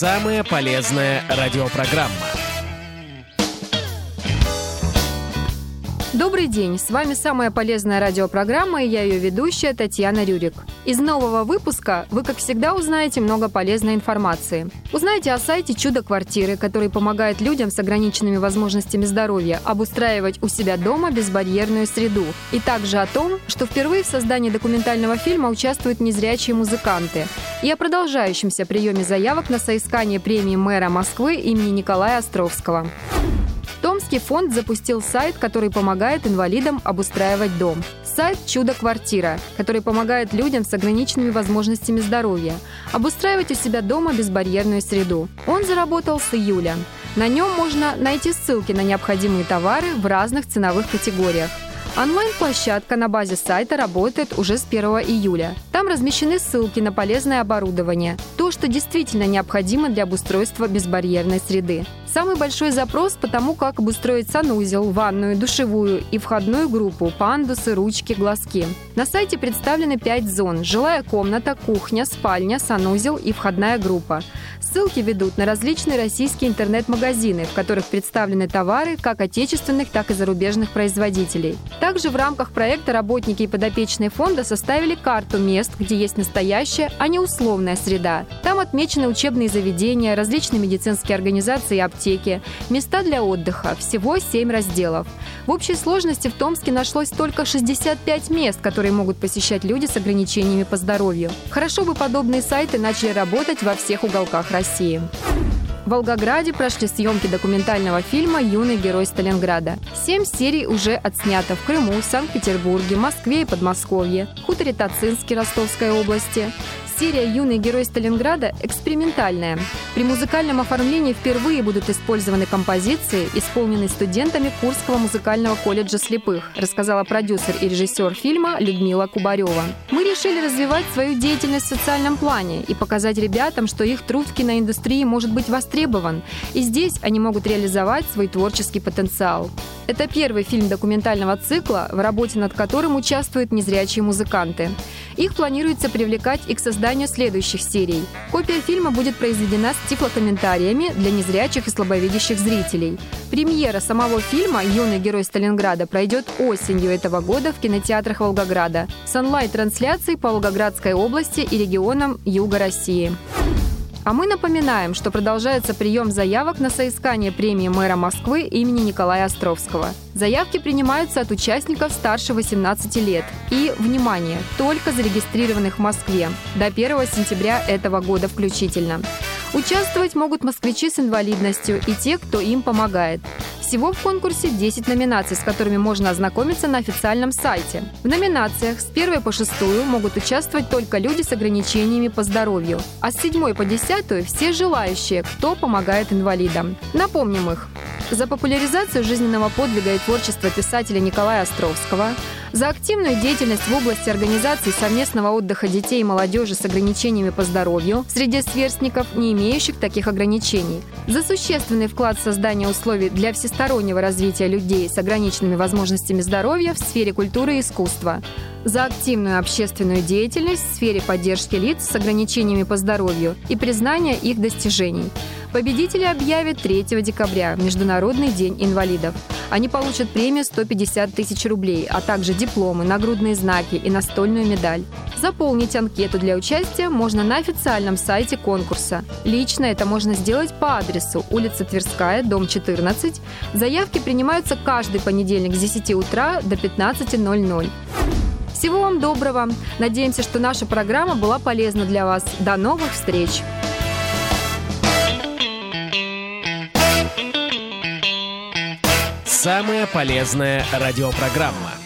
Самая полезная радиопрограмма. Добрый день, с вами самая полезная радиопрограмма и я ее ведущая Татьяна Рюрик. Из нового выпуска вы, как всегда, узнаете много полезной информации. Узнаете о сайте «Чудо квартиры», который помогает людям с ограниченными возможностями здоровья обустраивать у себя дома безбарьерную среду. И также о том, что впервые в создании документального фильма участвуют незрячие музыканты. И о продолжающемся приеме заявок на соискание премии мэра Москвы имени Николая Островского. Томский фонд запустил сайт, который помогает инвалидам обустраивать дом. Сайт «Чудо-квартира», который помогает людям с ограниченными возможностями здоровья обустраивать у себя дома безбарьерную среду. Он заработал с июля. На нем можно найти ссылки на необходимые товары в разных ценовых категориях. Онлайн-площадка на базе сайта работает уже с 1 июля. Там размещены ссылки на полезное оборудование, то, что действительно необходимо для обустройства безбарьерной среды. Самый большой запрос по тому, как обустроить санузел, ванную, душевую и входную группу, пандусы, ручки, глазки. На сайте представлены пять зон – жилая комната, кухня, спальня, санузел и входная группа. Ссылки ведут на различные российские интернет-магазины, в которых представлены товары как отечественных, так и зарубежных производителей. Также в рамках проекта работники и подопечные фонда составили карту мест, где есть настоящая, а не условная среда. Там отмечены учебные заведения, различные медицинские организации и аптеки, места для отдыха, всего 7 разделов. В общей сложности в Томске нашлось только 65 мест, которые могут посещать люди с ограничениями по здоровью. Хорошо бы подобные сайты начали работать во всех уголках России. В Волгограде прошли съемки документального фильма «Юный герой Сталинграда». Семь серий уже отснято в Крыму, Санкт-Петербурге, Москве и Подмосковье, хуторе Тацинске Ростовской области. Серия «Юный герой Сталинграда» экспериментальная. При музыкальном оформлении впервые будут использованы композиции, исполненные студентами Курского музыкального колледжа слепых, рассказала продюсер и режиссер фильма Людмила Кубарева. Мы решили развивать свою деятельность в социальном плане и показать ребятам, что их труд в киноиндустрии может быть востребован, и здесь они могут реализовать свой творческий потенциал. Это первый фильм документального цикла, в работе над которым участвуют незрячие музыканты. Их планируется привлекать и к созданию следующих серий. Копия фильма будет произведена с тифлокомментариями для незрячих и слабовидящих зрителей. Премьера самого фильма «Юный герой Сталинграда» пройдет осенью этого года в кинотеатрах Волгограда с онлайн-трансляцией по Волгоградской области и регионам Юга России. А мы напоминаем, что продолжается прием заявок на соискание премии мэра Москвы имени Николая Островского. Заявки принимаются от участников старше 18 лет и, внимание, только зарегистрированных в Москве до 1 сентября этого года включительно. Участвовать могут москвичи с инвалидностью и те, кто им помогает. Всего в конкурсе 10 номинаций, с которыми можно ознакомиться на официальном сайте. В номинациях с 1 по 6 могут участвовать только люди с ограничениями по здоровью, а с 7 по 10 все желающие, кто помогает инвалидам. Напомним их. За популяризацию жизненного подвига и творчества писателя Николая Островского, за активную деятельность в области организации совместного отдыха детей и молодежи с ограничениями по здоровью среди сверстников, не имеющих таких ограничений, за существенный вклад в создание условий для всестороннего развития людей с ограниченными возможностями здоровья в сфере культуры и искусства, за активную общественную деятельность в сфере поддержки лиц с ограничениями по здоровью и признания их достижений. Победители объявят 3 декабря, Международный день инвалидов. Они получат премию 150 тысяч рублей, а также дипломы, нагрудные знаки и настольную медаль. Заполнить анкету для участия можно на официальном сайте конкурса. Лично это можно сделать по адресу улица Тверская, дом 14. Заявки принимаются каждый понедельник с 10 утра до 15.00. Всего вам доброго. Надеемся, что наша программа была полезна для вас. До новых встреч! Самая полезная радиопрограмма.